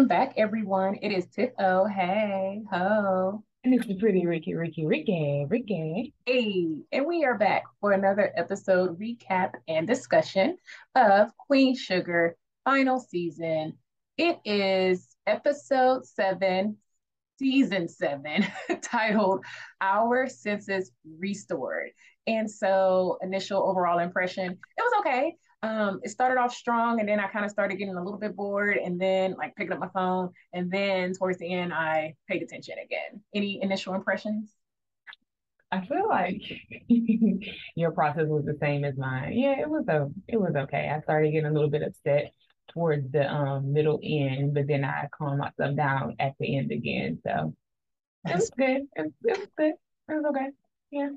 Welcome back, everyone. It is Tiff O. Hey, ho. And it's the pretty Ricky, Ricky, Ricky, Ricky. Hey, and we are back for another episode recap and discussion of Queen Sugar final season. It is episode seven, season seven, titled Our Senses Restored. And so, initial overall impression, it was okay um, it started off strong and then I kind of started getting a little bit bored and then like picking up my phone and then towards the end I paid attention again. Any initial impressions? I feel like your process was the same as mine. Yeah, it was a it was okay. I started getting a little bit upset towards the um middle end, but then I calmed myself down at the end again. So it was good. It was, it was good. It was okay. Yeah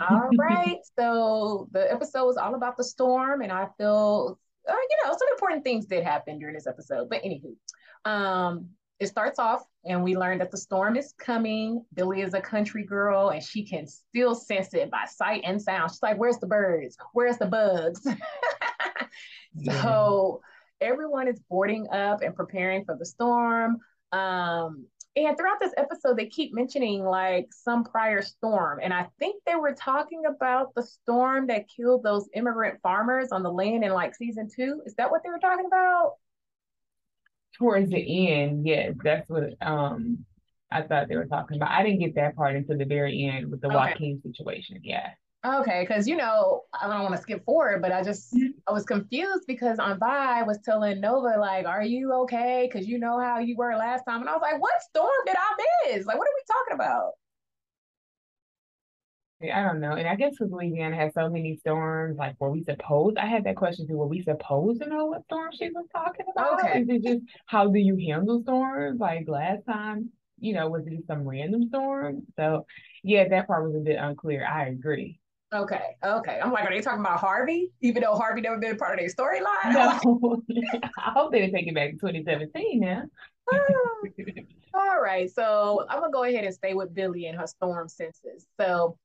all right. So the episode was all about the storm, and I feel, uh, you know, some important things did happen during this episode. But anywho, um, it starts off, and we learn that the storm is coming. Billy is a country girl, and she can still sense it by sight and sound. She's like, "Where's the birds? Where's the bugs?" so everyone is boarding up and preparing for the storm. Um, and throughout this episode, they keep mentioning like some prior storm. And I think they were talking about the storm that killed those immigrant farmers on the land in like season two. Is that what they were talking about? Towards the end, yes, that's what um I thought they were talking about. I didn't get that part until the very end with the okay. Joaquin situation. Yeah. Okay, because you know, I don't want to skip forward, but I just. I was confused because Aunt Vi was telling Nova like, "Are you okay?" Because you know how you were last time, and I was like, "What storm did I miss? Like, what are we talking about?" I don't know, and I guess because Louisiana has so many storms, like were we supposed? I had that question too. Were we supposed to know what storm she was talking about? Okay. Is it just how do you handle storms? Like last time, you know, was it just some random storm? So yeah, that part was a bit unclear. I agree. Okay, okay. I'm like, are they talking about Harvey? Even though Harvey never been part of their storyline? No. I hope they didn't take it back to 2017 now. All right. So I'm gonna go ahead and stay with Billy and her storm senses. So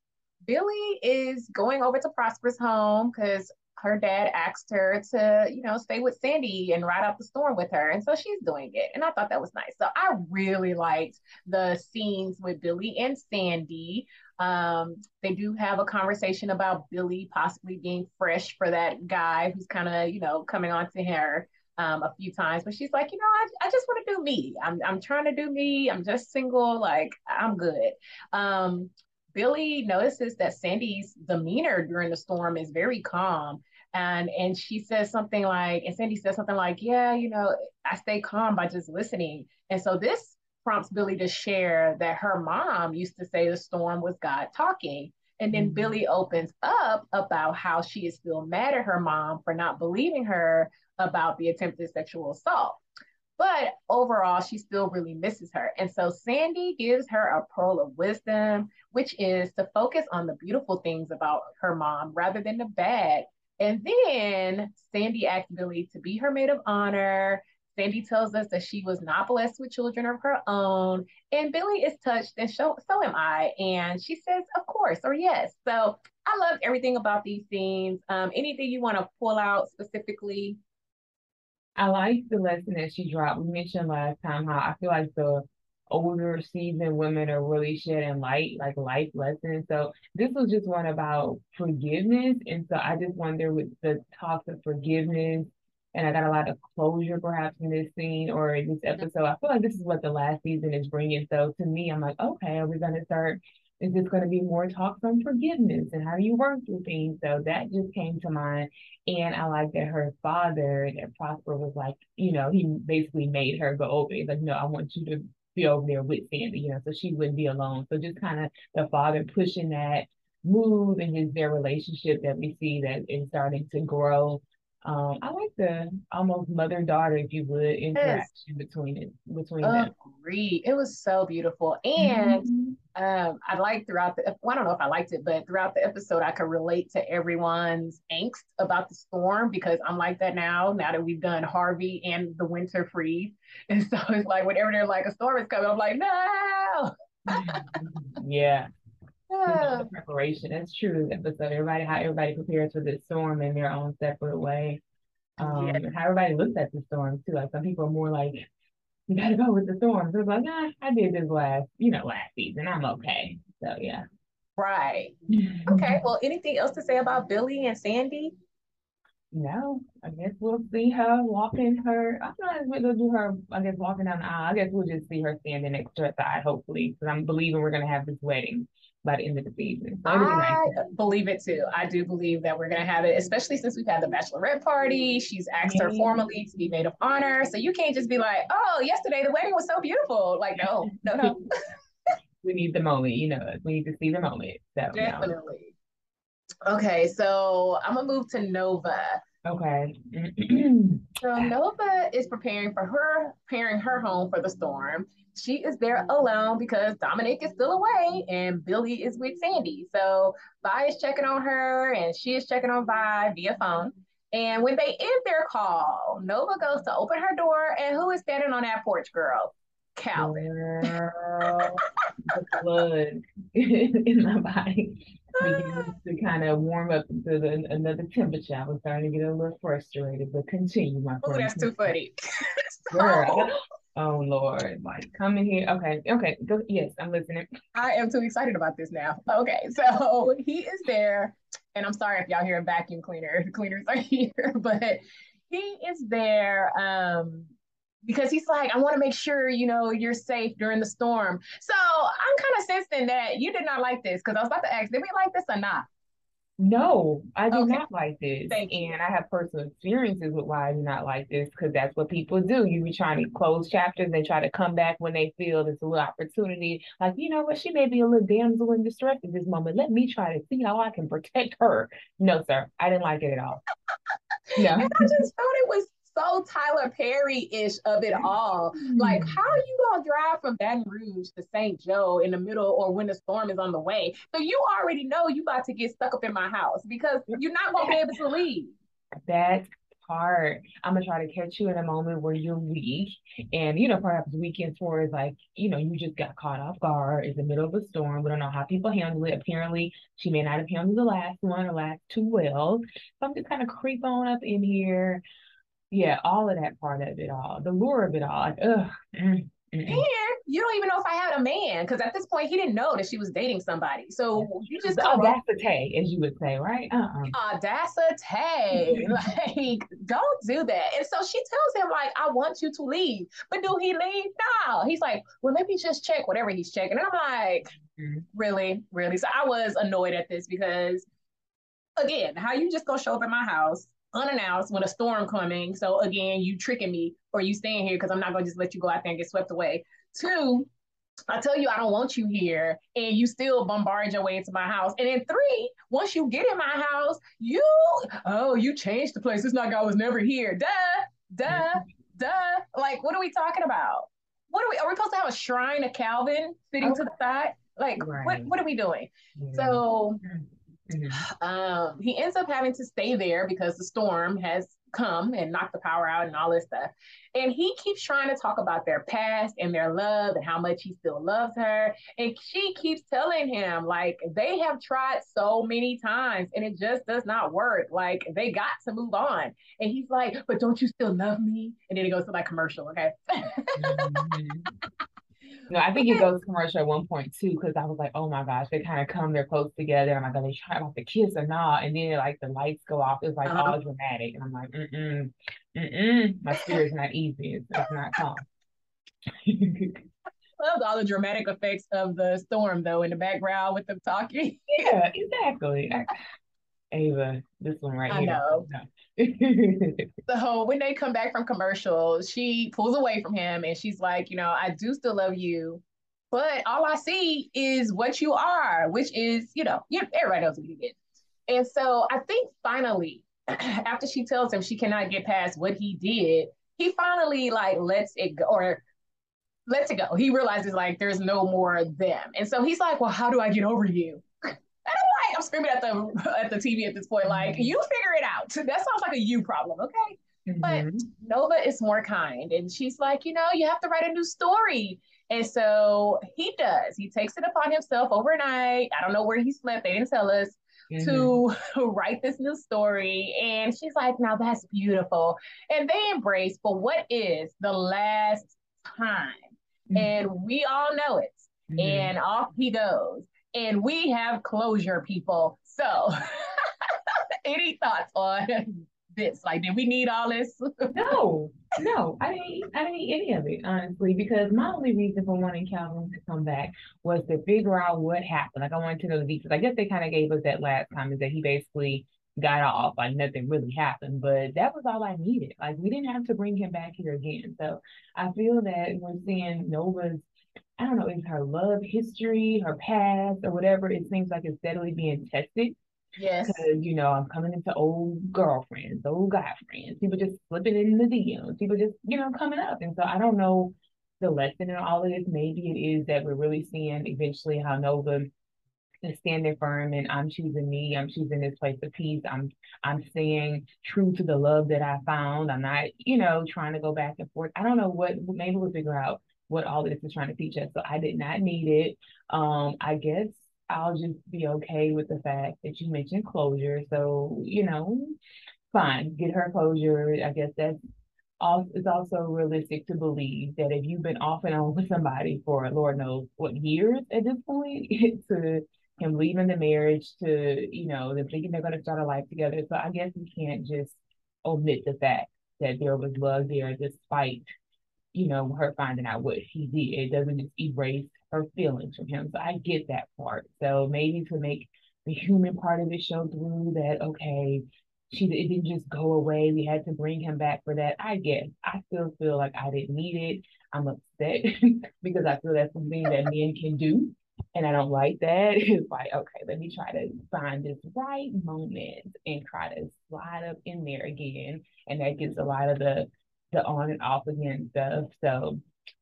Billy is going over to Prosper's home because her dad asked her to, you know, stay with Sandy and ride out the storm with her. And so she's doing it. And I thought that was nice. So I really liked the scenes with Billy and Sandy. Um, they do have a conversation about Billy possibly being fresh for that guy who's kind of, you know, coming on to her um, a few times. But she's like, you know, I, I just want to do me. I'm, I'm trying to do me. I'm just single. Like, I'm good. Um, Billy notices that Sandy's demeanor during the storm is very calm. And and she says something like, and Sandy says something like, Yeah, you know, I stay calm by just listening. And so this prompts Billy to share that her mom used to say the storm was God talking. And then mm-hmm. Billy opens up about how she is still mad at her mom for not believing her about the attempted sexual assault. But overall, she still really misses her. And so Sandy gives her a pearl of wisdom, which is to focus on the beautiful things about her mom rather than the bad. And then Sandy asks Billy to be her maid of honor Sandy tells us that she was not blessed with children of her own. And Billy is touched, and so, so am I. And she says, of course, or yes. So I loved everything about these scenes. Um, anything you want to pull out specifically? I like the lesson that she dropped. We mentioned last time how I feel like the older seasoned women are really shedding light, like life lessons. So this was just one about forgiveness. And so I just wonder with the talks of forgiveness and I got a lot of closure perhaps in this scene or in this episode. I feel like this is what the last season is bringing. So to me, I'm like, okay, are we going to start? Is this going to be more talks on forgiveness and how you work through things? So that just came to mind. And I like that her father, that Prosper was like, you know, he basically made her go over. He's like, no, I want you to be over there with Sandy, you know, so she wouldn't be alone. So just kind of the father pushing that move and his their relationship that we see that is starting to grow um, I like the almost mother daughter, if you would, interaction yes. between it between them. Agreed. It was so beautiful, and mm-hmm. um, I like throughout the. Well, I don't know if I liked it, but throughout the episode, I could relate to everyone's angst about the storm because I'm like that now. Now that we've done Harvey and the winter freeze, and so it's like whenever they're like a storm is coming, I'm like, no. yeah, yeah. preparation. That's true. So everybody, how everybody prepares for this storm in their own separate way. Um, yeah. how everybody looks at the storm too. Like some people are more like you gotta go with the storm. So I was like, nah, I did this last, you know, last season. I'm okay. So yeah. Right. Okay. Well, anything else to say about Billy and Sandy? No, I guess we'll see her walking her. I'm not we're gonna do her. I guess walking down the aisle. I guess we'll just see her standing next to her side, hopefully, because I'm believing we're gonna have this wedding by the end of the season. So I nice. believe it too. I do believe that we're gonna have it, especially since we've had the bachelorette party. She's asked her formally to be maid of honor, so you can't just be like, "Oh, yesterday the wedding was so beautiful." Like, no, no, no. we need the moment, you know. We need to see the moment. So definitely. Okay, so I'm gonna move to Nova. Okay. so Nova is preparing for her, preparing her home for the storm. She is there alone because Dominic is still away and Billy is with Sandy. So Vi is checking on her and she is checking on Vi via phone. And when they end their call, Nova goes to open her door, and who is standing on that porch, girl? Calvin. Girl, the blood in my body beginning to kind of warm up to the, another temperature. I was starting to get a little frustrated, but continue, my friend. Oh, that's too funny. Girl. Oh Lord, like coming here. Okay, okay. Go, yes, I'm listening. I am too excited about this now. Okay, so he is there, and I'm sorry if y'all hear a vacuum cleaner. The cleaners are here, but he is there. Um, because he's like, I want to make sure, you know, you're safe during the storm. So I'm kind of sensing that you did not like this because I was about to ask, did we like this or not? No, I do okay. not like this. Thank and you. I have personal experiences with why I do not like this because that's what people do. You be trying to close chapters and try to come back when they feel there's a little opportunity. Like, you know what, she may be a little damsel in distress at this moment. Let me try to see how I can protect her. No, sir, I didn't like it at all. No. and I just thought it was so Tyler Perry ish of it all. Mm-hmm. Like, how are you gonna drive from Baton Rouge to St. Joe in the middle or when the storm is on the way? So you already know you about to get stuck up in my house because you're not gonna be able to leave. That part, I'm gonna try to catch you in a moment where you're weak, and you know, perhaps weekends for is like, you know, you just got caught off guard. It's the middle of a storm. We don't know how people handle it. Apparently, she may not have handled the last one or last two well. So I'm just kind of creep on up in here yeah, all of that part of it all, the lure of it all. Like, ugh. Mm, and you don't even know if I had a man because at this point he didn't know that she was dating somebody. So you just audacity, as you would say, right? Uh-uh. Audacity, like don't do that. And so she tells him like, "I want you to leave," but do he leave? No. He's like, "Well, let me just check whatever he's checking." And I'm like, mm-hmm. "Really, really?" So I was annoyed at this because, again, how you just gonna show up at my house? Unannounced when a storm coming. So again, you tricking me or you staying here because I'm not gonna just let you go out there and get swept away. Two, I tell you I don't want you here, and you still bombard your way into my house. And then three, once you get in my house, you oh you changed the place. This not guy was never here. Duh, duh, duh. Like what are we talking about? What are we? Are we supposed to have a shrine of Calvin sitting okay. to the side? Like right. what? What are we doing? Yeah. So Mm-hmm. Um, he ends up having to stay there because the storm has come and knocked the power out and all this stuff. And he keeps trying to talk about their past and their love and how much he still loves her. And she keeps telling him, like, they have tried so many times and it just does not work. Like, they got to move on. And he's like, but don't you still love me? And then he goes to like commercial, okay? mm-hmm. No, I think it goes commercial at one point too, because I was like, oh my gosh, they kind of come, they're close together. I'm like, are they trying about the kiss or not? And then like the lights go off. It's like uh-huh. all dramatic. And I'm like, mm-mm, mm-mm. My spirit's not easy. It's, it's not calm. Love all the dramatic effects of the storm though in the background with them talking. yeah, exactly. Ava, this one right I here. Know. so when they come back from commercial, she pulls away from him and she's like, you know, I do still love you, but all I see is what you are, which is, you know, everybody knows what you did. And so I think finally, after she tells him she cannot get past what he did, he finally like lets it go or lets it go. He realizes like there's no more them. And so he's like, well, how do I get over you? I'm screaming at the at the TV at this point, like, you figure it out. That sounds like a you problem, okay? Mm-hmm. But Nova is more kind, and she's like, you know, you have to write a new story. And so he does. He takes it upon himself overnight. I don't know where he slept. They didn't tell us. Mm-hmm. to write this new story. And she's like, now that's beautiful. And they embrace, but what is the last time. Mm-hmm. And we all know it. Mm-hmm. And off he goes. And we have closure, people. So, any thoughts on this? Like, did we need all this? no, no, I didn't. I didn't need any of it, honestly, because my only reason for wanting Calvin to come back was to figure out what happened. Like, I wanted to know the details. I guess they kind of gave us that last time is that he basically got off, like nothing really happened. But that was all I needed. Like, we didn't have to bring him back here again. So I feel that we're seeing Nova's I don't know, it's her love history, her past, or whatever. It seems like it's steadily being tested. Yes. Because, you know, I'm coming into old girlfriends, old guy friends, people just slipping in the DMs, people just, you know, coming up. And so I don't know the lesson in all of this. Maybe it is that we're really seeing eventually how Nova is standing firm and I'm choosing me. I'm choosing this place of peace. I'm I'm staying true to the love that I found. I'm not, you know, trying to go back and forth. I don't know what maybe we'll figure out what all this is trying to teach us. So I did not need it. Um, I guess I'll just be okay with the fact that you mentioned closure. So, you know, fine, get her closure. I guess that's also it's also realistic to believe that if you've been off and on with somebody for Lord knows what years at this point, to him leaving the marriage to, you know, them thinking they're gonna start a life together. So I guess we can't just omit the fact that there was love there despite, you know, her finding out what she did. It doesn't erase her feelings from him. So I get that part. So maybe to make the human part of it show through that, okay, she it didn't just go away. We had to bring him back for that. I guess. I still feel like I didn't need it. I'm upset because I feel that's something that men can do. And I don't like that. It's like, okay, let me try to find this right moment and try to slide up in there again. And that gets a lot of the the on and off again stuff. So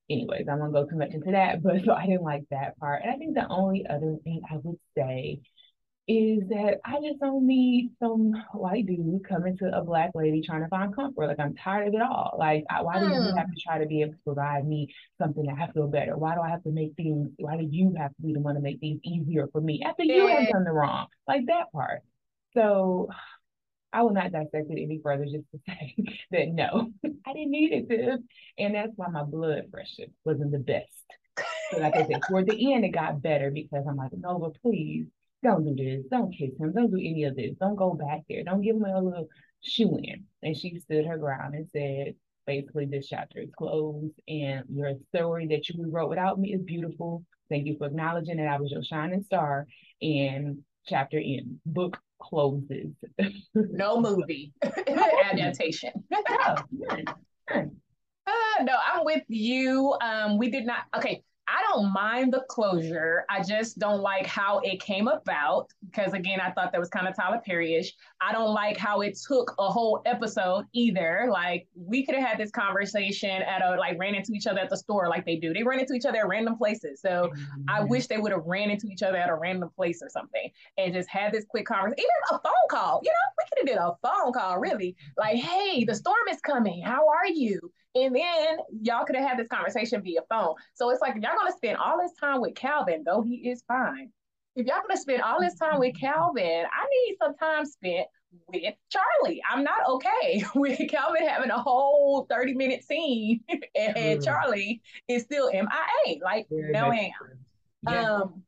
anyways, I won't go too much into that, but so I didn't like that part. And I think the only other thing I would say is that I just don't need some white dude coming to a black lady trying to find comfort. Like I'm tired of it all. Like I, why do you hmm. have to try to be able to provide me something that I feel better? Why do I have to make things? Why do you have to be the one to make things easier for me after you have done the wrong? Like that part. So I will not dissect it any further just to say that no, I didn't need it to. And that's why my blood pressure wasn't the best. So like I said, toward the end it got better because I'm like, no, but please don't do this. Don't kiss him. Don't do any of this. Don't go back there. Don't give him a little shoe in. And she stood her ground and said, basically, this chapter is closed and your story that you wrote without me is beautiful. Thank you for acknowledging that I was your shining star. And chapter in book closes. no movie adaptation. no, none, none. Uh, no, I'm with you. Um, we did not. Okay, I don't mind the closure. I just don't like how it came about because again, I thought that was kind of Tyler Perry-ish. I don't like how it took a whole episode either. Like we could have had this conversation at a like ran into each other at the store like they do. They run into each other at random places. So mm-hmm. I wish they would have ran into each other at a random place or something and just had this quick conversation. Even a phone call, you know, we could have did a phone call really. Like, hey, the storm is coming. How are you? And then y'all could have had this conversation via phone. So it's like if y'all gonna spend all this time with Calvin, though he is fine. If y'all gonna spend all this time with Calvin, I need some time spent with Charley. I'm not okay with Calvin having a whole 30 minute scene and mm. Charley is still MIA. Like, no, am. Yeah. Um,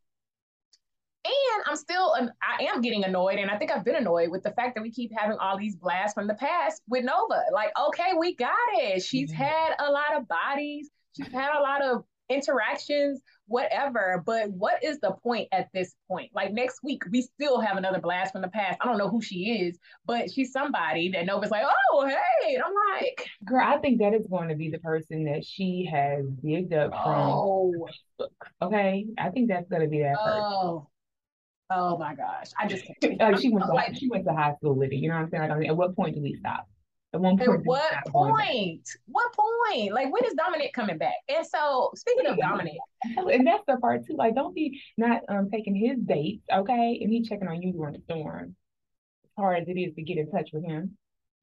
and I'm still, I am getting annoyed, and I think I've been annoyed with the fact that we keep having all these blasts from the past with Nova. Like, okay, we got it. She's mm-hmm. had a lot of bodies, she's had a lot of interactions, whatever. But what is the point at this point? Like next week, we still have another blast from the past. I don't know who she is, but she's somebody that Nova's like, oh, hey. And I'm like, girl, I think that is going to be the person that she has digged up from. Oh. Okay, I think that's going to be that person. Oh. Oh my gosh, I just can't. like she went to like, she went to high school with it. You know what I'm saying? Like, I mean, at what point do we stop? At one point. At what point? What point? Like when is Dominic coming back? And so speaking of Dominic, and that's the part too. Like, don't be not um taking his dates, okay? And he checking on you during the storm. As hard as it is to get in touch with him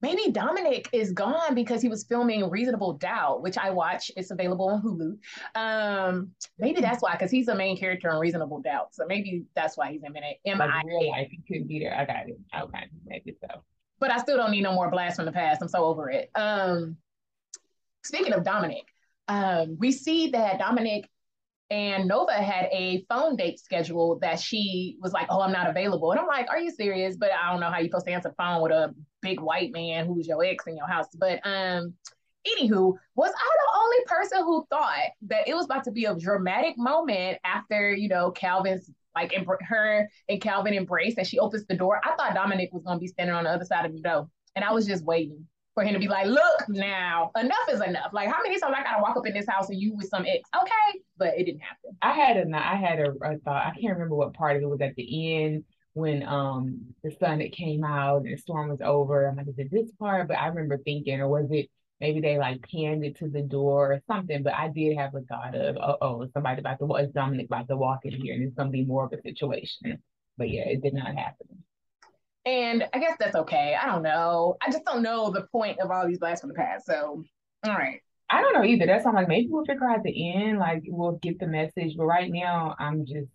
maybe Dominic is gone because he was filming Reasonable Doubt, which I watch. It's available on Hulu. Um, maybe that's why, because he's the main character in Reasonable Doubt. So maybe that's why he's in it. Like I? Real life, he couldn't be there. I got it. Okay, maybe so. But I still don't need no more blast from the past. I'm so over it. Um, speaking of Dominic, um, we see that Dominic and Nova had a phone date scheduled that she was like, "Oh, I'm not available," and I'm like, "Are you serious?" But I don't know how you're supposed to answer phone with a big white man who's your ex in your house. But um, anywho, was I the only person who thought that it was about to be a dramatic moment after you know Calvin's like her and Calvin embrace and she opens the door? I thought Dominic was gonna be standing on the other side of the door, and I was just waiting for him to be like, look now, enough is enough. Like, how many times I gotta walk up in this house and you with some ex? Okay, but it didn't happen. I had a, I had a, a thought. I can't remember what part of it was at the end when um the sun that came out and the storm was over. I'm like, is it this part? But I remember thinking, or was it maybe they like panned it to the door or something? But I did have a thought of, oh, oh somebody about to, is Dominic about to walk in here and it's gonna be more of a situation. But yeah, it did not happen. And I guess that's okay. I don't know. I just don't know the point of all these blasts from the past. So, all right. I don't know either. That's why I'm like, maybe we'll figure out the end, like we'll get the message. But right now, I'm just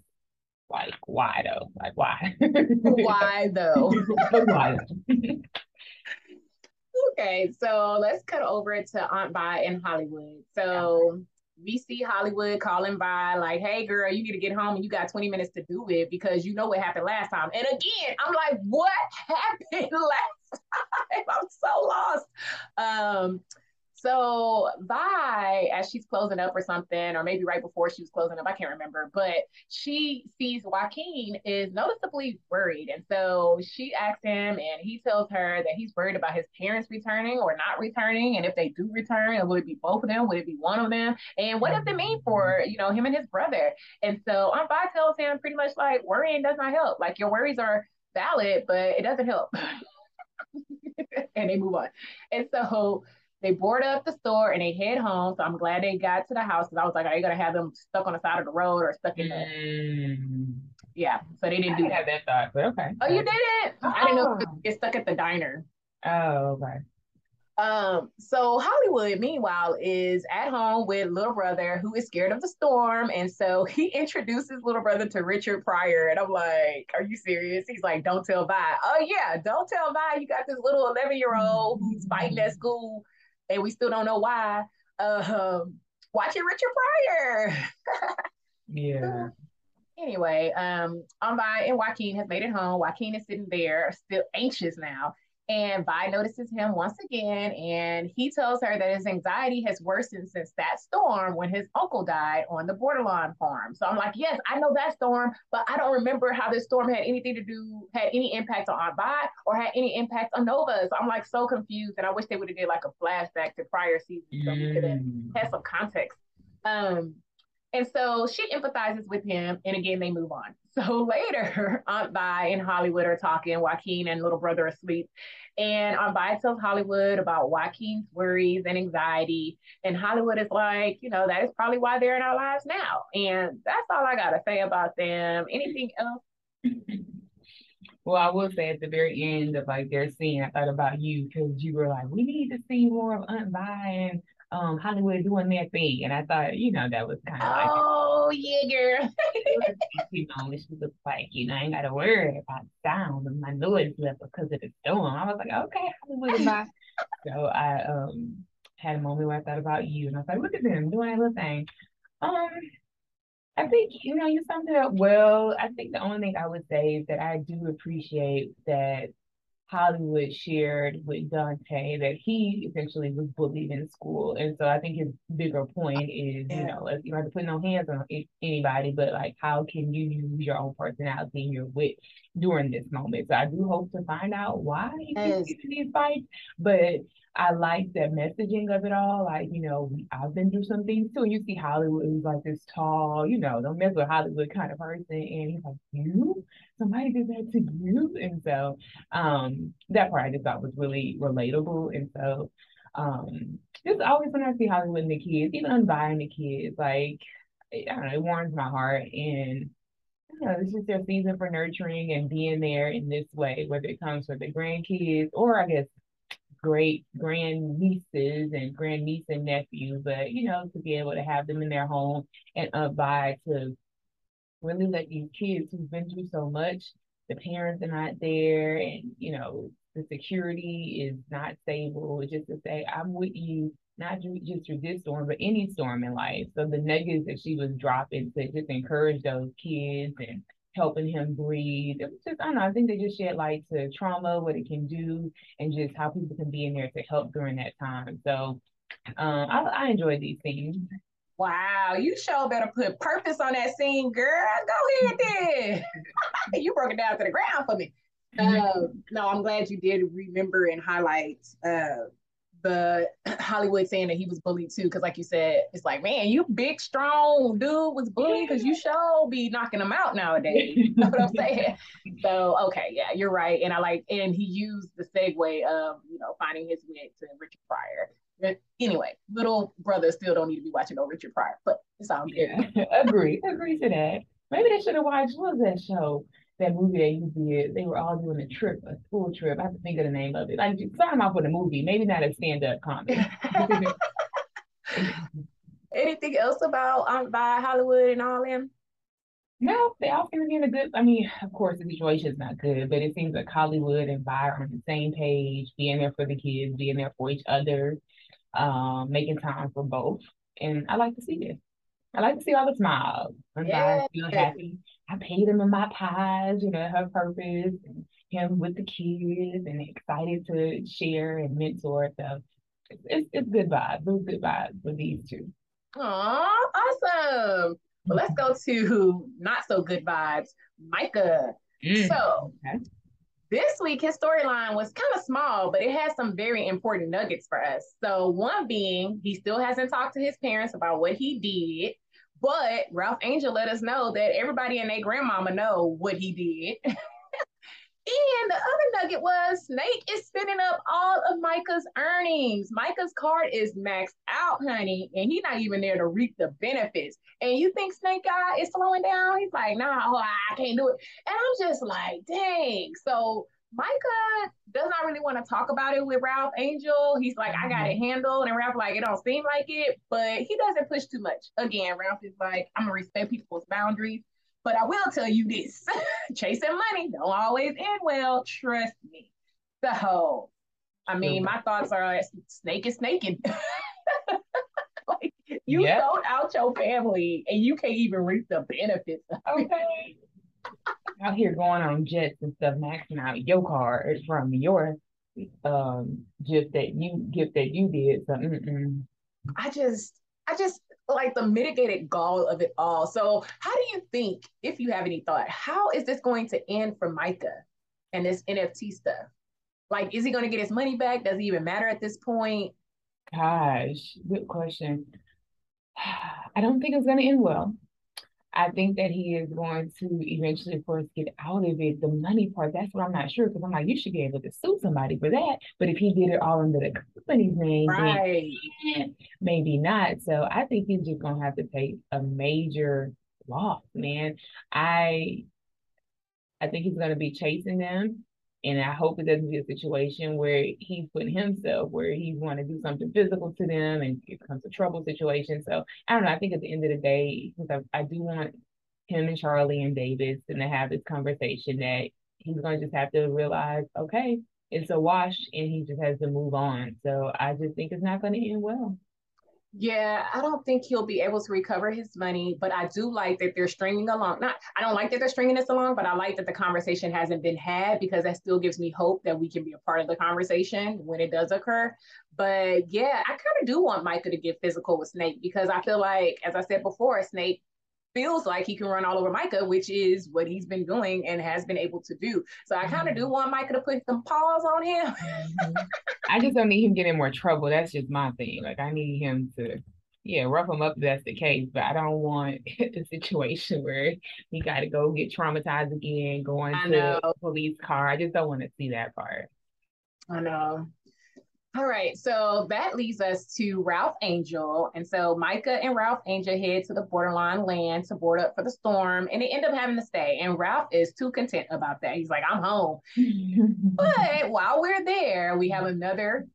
like, why though? Like, why? why though? why? okay, so let's cut over to Aunt Vi in Hollywood. So we see Hollywood calling by like, hey girl, you need to get home and you got 20 minutes to do it because you know what happened last time. And again, I'm like, what happened last time? I'm so lost. Um, so Vi, as she's closing up or something, or maybe right before she was closing up, I can't remember, but she sees Joaquin is noticeably worried. And so she asks him, and he tells her that he's worried about his parents returning or not returning. And if they do return, will it be both of them? Would it be one of them? And what does it mean for, you know, him and his brother? And so Aunt Vi tells him pretty much like, worrying does not help. Like your worries are valid, but it doesn't help. and they move on. And so they board up the store and they head home. So I'm glad they got to the house because I was like, are you gonna have them stuck on the side of the road or stuck in the mm. Yeah. So they didn't I do that. that thought, but okay. Oh, you didn't? Oh. I didn't know get stuck at the diner. Oh, okay. Um, so Hollywood, meanwhile, is at home with little brother who is scared of the storm. And so he introduces little brother to Richard Pryor. And I'm like, Are you serious? He's like, Don't tell Vi. Oh, yeah, don't tell Vi. You got this little 11 year old who's fighting at school and we still don't know why. Um, watching Richard Pryor. yeah. Anyway, um, Vi and Joaquin has made it home. Joaquin is sitting there, still anxious now. And Vi notices him once again, and he tells her that his anxiety has worsened since that storm when his uncle died on the Bordelon farm. So I'm like, yes, I know that storm, but I don't remember how this storm had anything to do, had any impact on Aunt Vi or had any impact on Nova. So I'm like so confused, and I wish they would have did like a flashback to prior seasons so we could have mm. had some context. Um, and so she empathizes with him, and again, they move on. So later, Aunt Vi and Hollywood are talking. Joaquin and little brother are asleep. And Aunt Vi tells Hollywood about Joaquin's worries and anxiety. And Hollywood is like, you know, that is probably why they're in our lives now. And that's all I got to say about them. Anything else? Well, I will say at the very end of like their scene, I thought about you because you were like, we need to see more of Aunt Vi and um Hollywood doing their thing. And I thought, you know, that was kind of like Oh yeah, girl. you know, she looks like, you know, I ain't gotta worry about sound of my noise level because of the storm. I was like, okay, Hollywood bye. so I um had a moment where I thought about you and I was like, look at them doing little thing. Um I think you know you summed it up well. I think the only thing I would say is that I do appreciate that Hollywood shared with Dante that he essentially was bullied in school. And so I think his bigger point is, you know, like you have to put no hands on anybody, but like, how can you use your own personality and your wit during this moment? So I do hope to find out why he keeps getting these fights. But I like the messaging of it all. Like, you know, I've been through some things too. And You see Hollywood is like this tall, you know, don't mess with Hollywood kind of person. And he's like, You? Somebody did that to you? And so um that part I just thought was really relatable. And so um just always when I see Hollywood and the kids, even unbuying the kids, like I don't know, it warms my heart and you know, this is their season for nurturing and being there in this way, whether it comes with the grandkids or I guess great grand nieces and grand niece and nephew, but you know, to be able to have them in their home and abide to really let these kids who've been through so much, the parents are not there, and you know, the security is not stable. Just to say, I'm with you, not just through this storm, but any storm in life. So the nuggets that she was dropping to just encourage those kids and helping him breathe. It was just, I don't know, I think they just shed light to trauma, what it can do, and just how people can be in there to help during that time. So um, I, I enjoy these things. Wow, you sure better put purpose on that scene, girl. Go ahead then. you broke it down to the ground for me. Uh, no, I'm glad you did remember and highlight uh, the Hollywood saying that he was bullied too. Because, like you said, it's like, man, you big, strong dude was bullied because you sure be knocking them out nowadays. you know what I'm saying? So, okay, yeah, you're right. And I like, and he used the segue of, you know, finding his way to Richard Pryor anyway, little brother still don't need to be watching no Richard Pryor, but it's all good. Yeah. agree, agree to that. Maybe they should have watched what was that show? That movie that you did, they were all doing a trip, a school trip. I have to think of the name of it. Like them off with a movie, maybe not a stand-up comedy. Anything else about um by Hollywood and all them? No, they all seem to be in a good. I mean, of course, the situation is not good, but it seems like Hollywood and Vi are on the same page, being there for the kids, being there for each other um, making time for both. And I like to see it. I like to see all the smiles. Yeah. feel happy. I paid him in my pies, you know, her purpose, and him with the kids, and excited to share and mentor. So it's, it's, it's good vibes. It's good vibes with these two. Aw, awesome. Well, let's go to not so good vibes. Micah. Mm. So okay. This week, his storyline was kind of small, but it has some very important nuggets for us. So, one being, he still hasn't talked to his parents about what he did, but Ralph Angel let us know that everybody and their grandmama know what he did. And the other nugget was Snake is spinning up all of Micah's earnings. Micah's card is maxed out, honey, and he's not even there to reap the benefits. And you think Snake Guy is slowing down? He's like, nah, oh, I can't do it. And I'm just like, dang. So Micah does not really want to talk about it with Ralph Angel. He's like, I got it mm-hmm. handled. And Ralph like, it don't seem like it, but he doesn't push too much. Again, Ralph is like, I'm gonna respect people's boundaries. But I will tell you this chasing money don't always end well. Trust me. So, I mean, my thoughts are snake is snaking. like, you yep. sold out your family and you can't even reap the benefits. Okay. Out here going on jets and stuff, maxing out your card from your um gift that you gift that you did. So mm-mm. I just I just like the mitigated gall of it all. So, how do you think, if you have any thought, how is this going to end for Micah and this NFT stuff? Like, is he going to get his money back? Does it even matter at this point? Gosh, good question. I don't think it's going to end well. I think that he is going to eventually, of course, get out of it. The money part, that's what I'm not sure because I'm like, you should be able to sue somebody for that. But if he did it all under the company's name, right. maybe not. So I think he's just gonna have to take a major loss, man. I I think he's gonna be chasing them. And I hope it doesn't be a situation where he's putting himself where he's want to do something physical to them and it becomes a trouble situation. So I don't know. I think at the end of the day, because I, I do want him and Charley and Davis and to have this conversation that he's going to just have to realize, okay, it's a wash and he just has to move on. So I just think it's not going to end well. Yeah, I don't think he'll be able to recover his money, but I do like that they're stringing along. Not, I don't like that they're stringing this along, but I like that the conversation hasn't been had because that still gives me hope that we can be a part of the conversation when it does occur. But yeah, I kind of do want Micah to get physical with Snake because I feel like, as I said before, Snake feels like he can run all over Micah, which is what he's been doing and has been able to do. So I kind of do mm-hmm. want Micah to put some paws on him. mm-hmm. I just don't need him getting more trouble. That's just my thing. Like I need him to, yeah, rough him up if that's the case. But I don't want a situation where he got to go get traumatized again, going to a police car. I just don't want to see that part. I know. All right, so that leads us to Ralph Angel. And so Micah and Ralph Angel head to the Bordelon land to board up for the storm, and they end up having to stay. And Ralph is too content about that. He's like, I'm home. but while we're there, we have another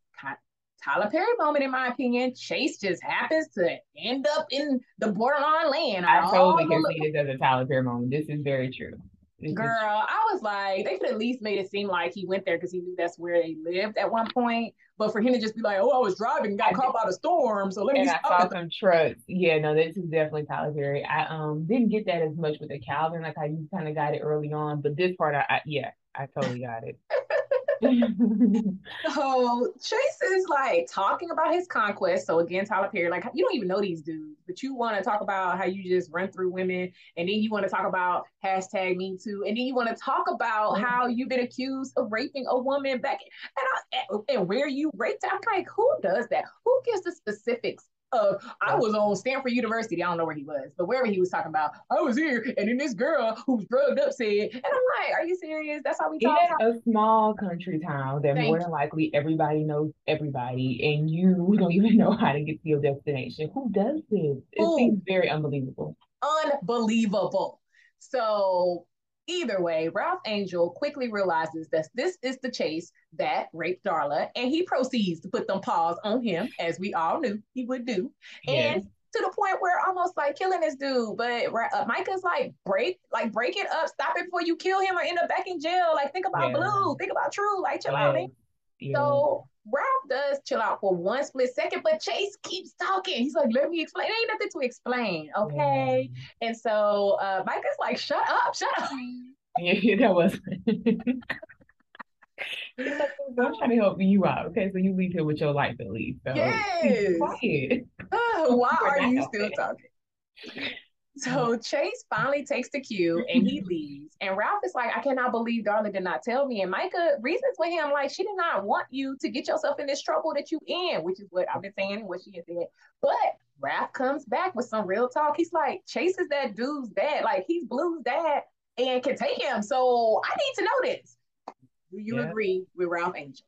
Tyler Perry moment, in my opinion. Chase just happens to end up in the Bordelon land. I totally can see this as a Tyler Perry moment. This is very true. Girl, I was like, they could at least made it seem like he went there because he knew that's where they lived at one point. But for him to just be like, "Oh, I was driving, got caught by the storm, so let me and I stop." saw some trucks. Yeah, no, this is definitely Tyler Perry. I um didn't get that as much with the Calvin, like how you kind of got it early on, but this part, I, I yeah, I totally got it. So Chase is like talking about his conquest. So again, Tyler Perry, like you don't even know these dudes, but you want to talk about how you just run through women, and then you want to talk about hashtag Me Too, and then you want to talk about mm-hmm. how you've been accused of raping a woman back and I, and where you raped. I'm like, who does that? Who gives the specifics? Of I was on Stanford University. I don't know where he was, but wherever he was talking about, I was here, and then this girl who's drugged up said, and I'm like, are you serious? That's how we talk. in a small country town that Thank more than likely everybody knows everybody and you don't even know how to get to your destination. Who does this? It Who? seems very unbelievable. unbelievable. So either way, Ralph Angel quickly realizes that this is the chase that raped Darla, and he proceeds to put them paws on him, as we all knew he would do. Yes. And to the point where almost like killing this dude, but uh, Micah's like break, like break it up, stop it before you kill him or end up back in jail. Like think about Yeah. Blue, think about True, like chill out. Yeah. So Ralph does chill out for one split second, but Chase keeps talking. He's like, let me explain. There ain't nothing to explain. Okay. And so uh Micah's like, shut up, shut up. Yeah, that was. Like, I'm trying to help you out. Okay, so you leave here with your life at least. So Yes. Why We're you still talking? So Chase finally takes the cue and he leaves. And Ralph is like, I cannot believe Darla did not tell me. And Micah reasons with him, like, she did not want you to get yourself in this trouble that you in, which is what I've been saying and what she has said. But Ralph comes back with some real talk. He's like, Chase is that dude's dad. Like, he's Blue's dad and can take him. So I need to know this. Do you Yeah. agree with Ralph Angel?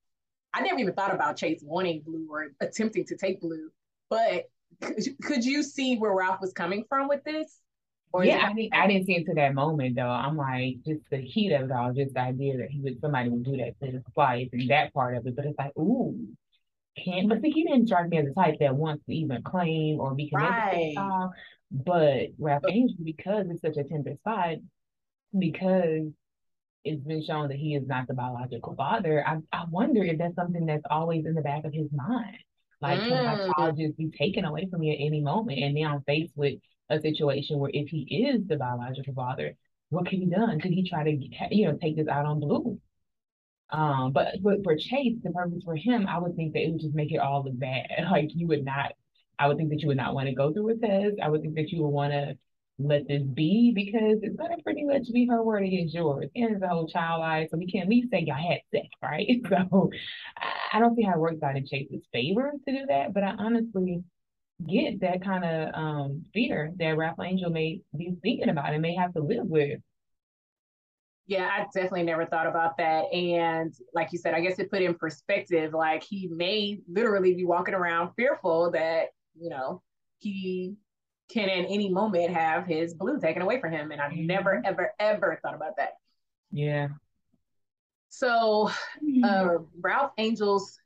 I never even thought about Chase wanting Blue or attempting to take Blue, but could, could you see where Ralph was coming from with this? Or Yeah, I mean, I didn't see into that moment though. I'm like, just the heat of it all, just the idea that he would somebody would do that to his wife and that part of it. But it's like, ooh, can't. But see, he didn't strike me as the type that wants to even claim or be connected to Right. the child. But Ralph But- Angel, because it's such a tender spot, because it's been shown that he is not the biological father. I I wonder if that's something that's always in the back of his mind. Like, can my Mm. child just be taken away from me at any moment? And now I'm faced with a situation where if he is the biological father, what can be done? Could he try to, you know, take this out on Blue? Um, but but for Chase, the purpose for him, I would think that it would just make it all look bad. Like you would not, I would think that you would not want to go through a test. I would think that you would want to let this be because it's gonna pretty much be her word against yours. And it's a whole child life, so we can at least say y'all had sex, right? So I- don't see how it works out in Chase's favor to do that, but I honestly get that kind of um fear that Ralph Angel may be thinking about and may have to live with. Yeah, I definitely never thought about that. And like you said, I guess it put in perspective, like he may literally be walking around fearful that, you know, he can at any moment have his blue taken away from him. And I've never, ever, ever thought about that. Yeah. So uh, Ralph Angel's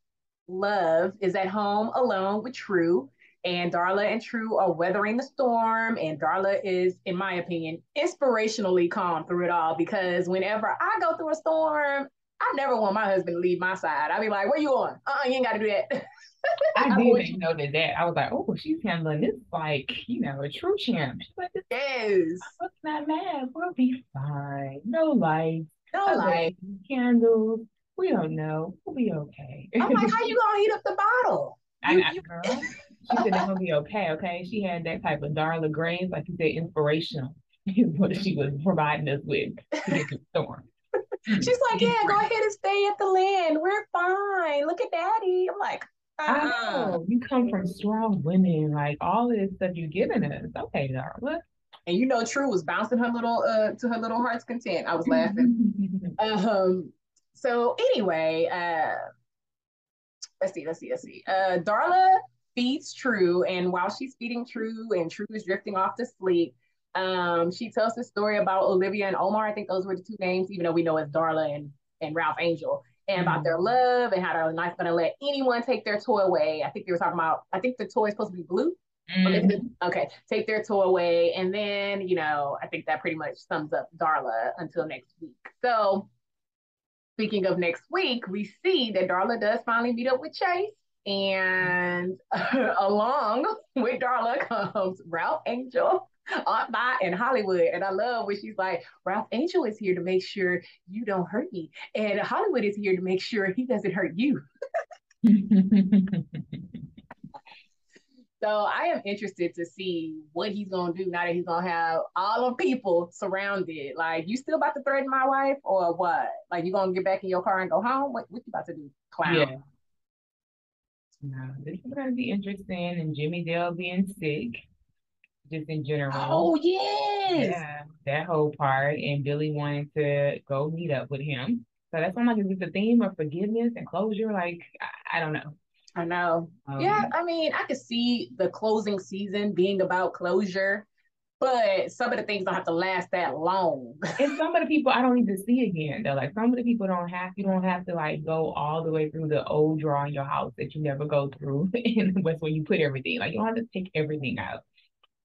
love is at home alone with True, and Darla and True are weathering the storm. And Darla is, in my opinion, inspirationally calm through it all because whenever I go through a storm, I never want my husband to leave my side. I'd be like, "Where you going? Uh, uh you ain't got to do that." I I'm did make note of that. I was like, oh, she's handling this like, you know, a true champ. She's like, yes, What's not mad? We'll be fine. No lights, no okay, like. candles. We don't know. We'll be okay. I'm like, how you gonna heat up the bottle? I, You- I, you- girl, she said they're gonna be okay. Okay, she had that type of Darla Graves, like you said, inspirational. Is what she was providing us with to get the storm. She's like, yeah, go ahead and stay at the land. We're fine. Look at daddy. I'm like, I uh-uh. know you come from strong women, like all of this stuff you're giving us. Okay, Darla. And you know, True was bouncing her little uh to her little heart's content. I was laughing. Um. So anyway, uh, let's see, let's see, let's see. Uh, Darla feeds True, and while she's feeding True, and True is drifting off to sleep, um, she tells the story about Olivia and Omar. I think those were the two names, even though we know it's Darla and and Ralph Angel. And about their love and how they're not going to let anyone take their toy away. I think they were talking about. I think the toy is supposed to be blue. Mm-hmm. Okay, take their toy away. And then, you know, I think that pretty much sums up Darla until next week. So, speaking of next week, we see that Darla does finally meet up with Chase. And along with Darla comes Ralph Angel, Aunt Vi, in Hollywood. And I love when she's like, Ralph Angel is here to make sure you don't hurt me. And Hollywood is here to make sure he doesn't hurt you. So I am interested to see what he's gonna do now that he's gonna have all of people surrounded. Like, you still about to threaten my wife or what? Like, you gonna get back in your car and go home? What, what you about to do, clown? Yeah. No, this is gonna be interesting. And Jimmy Dale being sick, just in general. Oh yes. Yeah, that whole part, and Billy wanting to go meet up with him. So that's almost like, is the theme of forgiveness and closure? Like, I, I don't know. I know. Um, yeah, I mean, I could see the closing season being about closure, but some of the things don't have to last that long. and some of the people I don't need to see again. Though, like some of the people don't have you don't have to like go all the way through the old drawer in your house that you never go through, and that's where you put everything. Like you don't have to take everything out.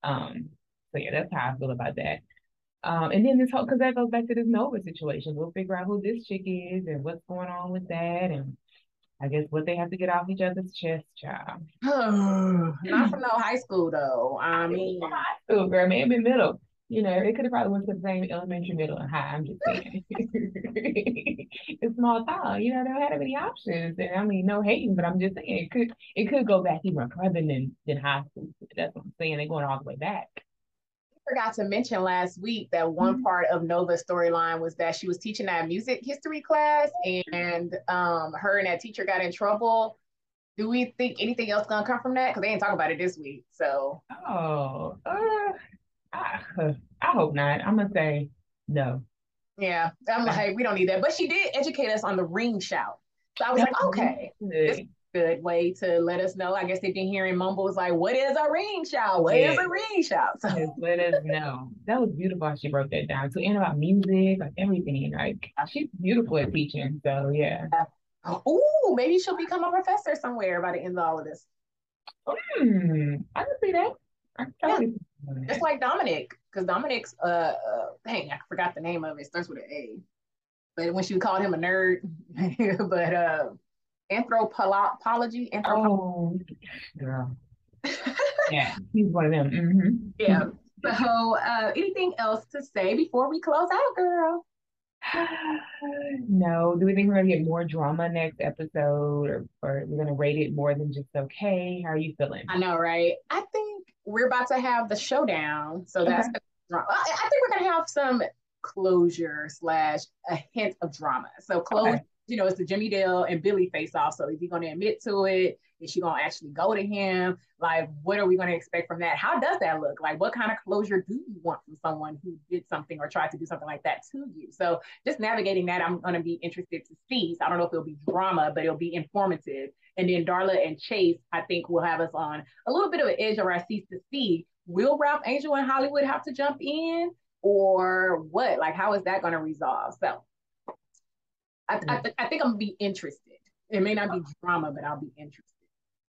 Um. So yeah, that's how I feel about that. Um, and then this whole because that goes back to this Nova situation. We'll figure out who this chick is and what's going on with that and I guess what they have to get off each other's chest, child. Not from no high school though. I mean, high school girl, maybe middle. You know, they could have probably went to the same elementary, middle, and high. I'm just saying. it's small town. You know, they don't have any options. And I mean, no hating, but I'm just saying it could it could go back even further than than high school. That's what I'm saying. They're going all the way back forgot to mention last week that one mm-hmm. part of Nova's storyline was that she was teaching that music history class and um, her and that teacher got in trouble. Do we think anything else gonna come from that? Because they didn't talk about it this week. So oh, uh, I, I hope not. I'm gonna say no. Yeah, I'm like, we don't need that. But she did educate us on the ring shout. So I was like, okay, this, good way to let us know. I guess they've been hearing mumbles like, "What is a ring shout? What yeah. is a ring shout?" So let us know. That was beautiful. How she broke that down. So and about music, like everything. Like she's beautiful at teaching. So yeah. Ooh, maybe she'll become a professor somewhere by the end of all of this. Hmm, I can see that. I yeah. Just like Dominic, because Dominic's uh, uh, dang, I forgot the name of it. it starts with an A. But when she called him a nerd, but uh anthropology. anthropology. Oh, girl. yeah, he's one of them. Mm-hmm. Yeah. So, uh, anything else to say before we close out, girl? no. Do we think we're gonna get more drama next episode, or, or we're gonna rate it more than just okay? How are you feeling? I know, right? I think we're about to have the showdown, so okay. that's drama. I, I think we're gonna have some closure slash a hint of drama. So closure. Okay you know, it's the Jimmy Dale and Billy face off. So is he going to admit to it? Is she going to actually go to him? Like, what are we going to expect from that? How does that look? Like, what kind of closure do you want from someone who did something or tried to do something like that to you? So just navigating that, I'm going to be interested to see. So I don't know if it'll be drama, but it'll be informative. And then Darla and Chase, I think will have us on a little bit of an edge of our seats to see, will Ralph Angel and Hollywood have to jump in or what? Like, how is that going to resolve? So I, I, th- I think I'm gonna be interested. It may not be drama, but I'll be interested.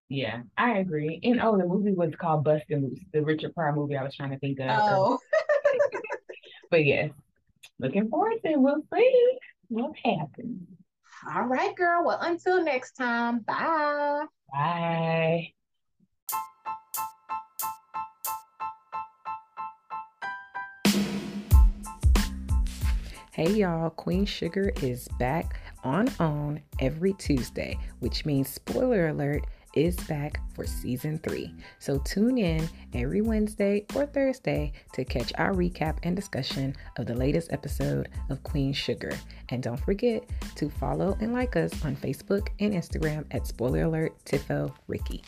Yeah, I agree. And oh, the movie was called Bustin' Loose, the Richard Pryor movie I was trying to think of. Oh. but yes, looking forward to it. We'll see what happens. All right, girl. Well, until next time, bye. Bye. Hey y'all, Queen Sugar is back on OWN every Tuesday, which means spoiler alert is back for season three. So tune in every Wednesday or Thursday to catch our recap and discussion of the latest episode of Queen Sugar. And don't forget to follow and like us on Facebook and Instagram at spoiler alert Tifo Ricky.